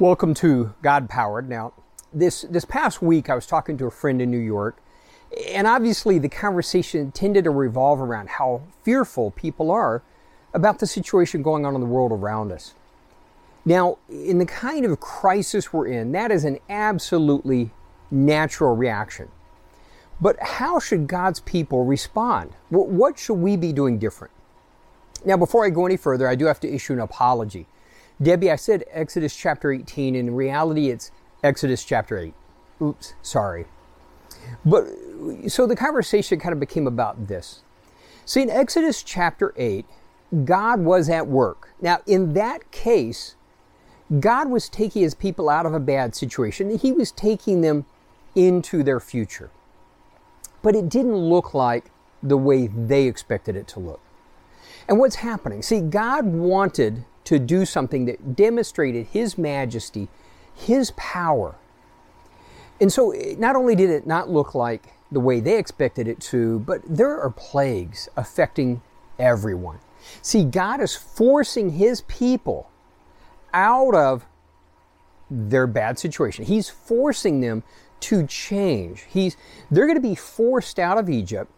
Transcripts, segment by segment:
Welcome to God Powered. Now, this this past week I was talking to a friend in New York, and obviously the conversation tended to revolve around how fearful people are about the situation going on in the world around us. Now, in the kind of crisis we're in, that is an absolutely natural reaction. But how should God's people respond? What should we be doing different? Now, before I go any further, I do have to issue an apology. Debbie, I said Exodus chapter 18. In reality, it's Exodus chapter 8. Oops, sorry. But so the conversation kind of became about this. See, in Exodus chapter 8, God was at work. Now, in that case, God was taking his people out of a bad situation. He was taking them into their future. But it didn't look like the way they expected it to look. And what's happening? See, God wanted to do something that demonstrated His majesty, His power. And so, eh, not only did it not look like the way they expected it to, but there are plagues affecting everyone. See, God is forcing His people out of their bad situation. He's forcing them to change. He's, they're going to be forced out of Egypt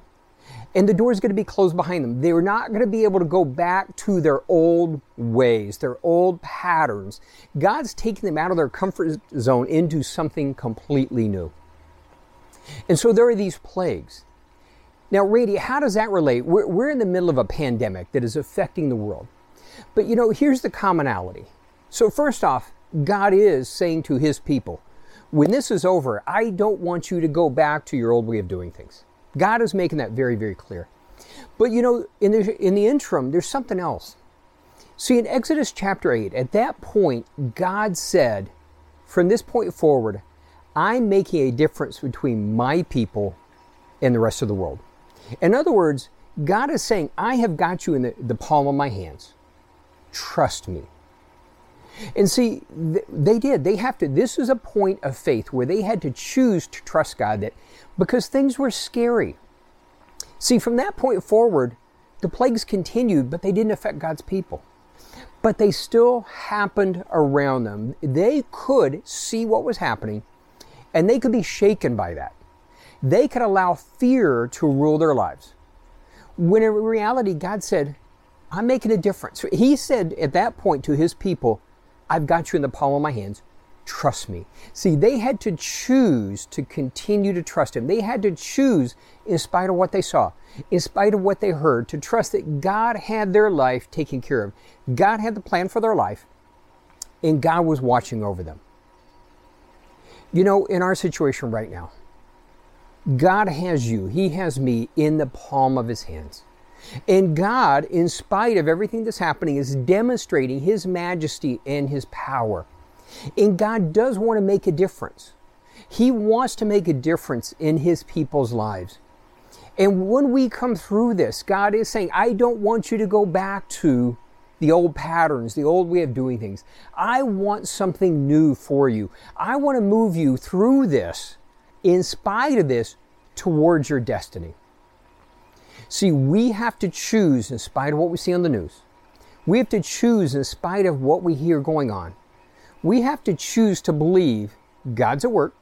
and the door is going to be closed behind them. They're not going to be able to go back to their old ways, their old patterns. God's taking them out of their comfort zone into something completely new. And so there are these plagues. Now, Randy, how does that relate? We're, we're in the middle of a pandemic that is affecting the world. But you know, here's the commonality. So, first off, God is saying to his people, when this is over, I don't want you to go back to your old way of doing things. God is making that very, very clear. But you know, in the, in the interim, there's something else. See, in Exodus chapter 8, at that point, God said, from this point forward, I'm making a difference between my people and the rest of the world. In other words, God is saying, I have got you in the, the palm of my hands. Trust me. And see, they did. They have to. This is a point of faith where they had to choose to trust God that because things were scary. See, from that point forward, the plagues continued, but they didn't affect God's people. But they still happened around them. They could see what was happening and they could be shaken by that. They could allow fear to rule their lives. When in reality, God said, I'm making a difference. He said at that point to his people, I've got you in the palm of my hands. Trust me. See, they had to choose to continue to trust him. They had to choose, in spite of what they saw, in spite of what they heard, to trust that God had their life taken care of. God had the plan for their life, and God was watching over them. You know, in our situation right now, God has you, He has me in the palm of His hands. And God, in spite of everything that's happening, is demonstrating His majesty and His power. And God does want to make a difference. He wants to make a difference in His people's lives. And when we come through this, God is saying, I don't want you to go back to the old patterns, the old way of doing things. I want something new for you. I want to move you through this, in spite of this, towards your destiny. See, we have to choose in spite of what we see on the news. We have to choose in spite of what we hear going on. We have to choose to believe God's at work.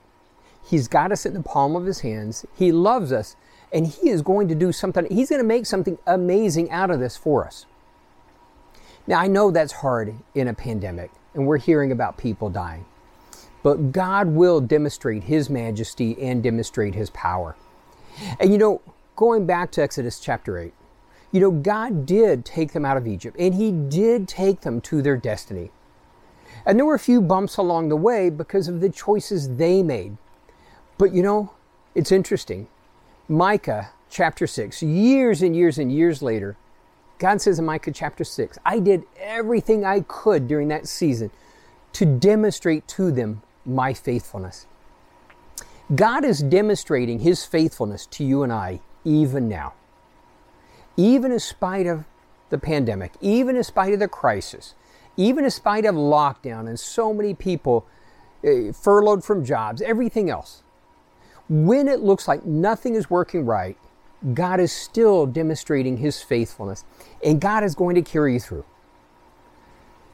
He's got us in the palm of His hands. He loves us, and He is going to do something. He's going to make something amazing out of this for us. Now, I know that's hard in a pandemic, and we're hearing about people dying. But God will demonstrate His majesty and demonstrate His power. And you know, going back to Exodus chapter 8, you know, God did take them out of Egypt and He did take them to their destiny. And there were a few bumps along the way because of the choices they made. But you know, it's interesting. Micah chapter 6, years and years and years later, God says in Micah chapter 6, I did everything I could during that season to demonstrate to them my faithfulness. God is demonstrating His faithfulness to you and I even now. Even in spite of the pandemic, even in spite of the crisis, even in spite of lockdown and so many people uh, furloughed from jobs, everything else. When it looks like nothing is working right, God is still demonstrating His faithfulness, and God is going to carry you through.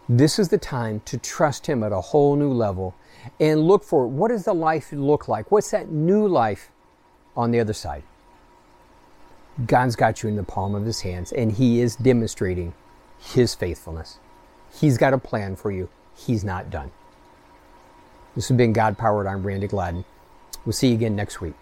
This is the time to trust Him at a whole new level and look for what does the life look like? What's that new life on the other side? God's got you in the palm of His hands, and He is demonstrating His faithfulness. He's got a plan for you. He's not done. This has been God Powered. I'm Randy Gladden. We'll see you again next week.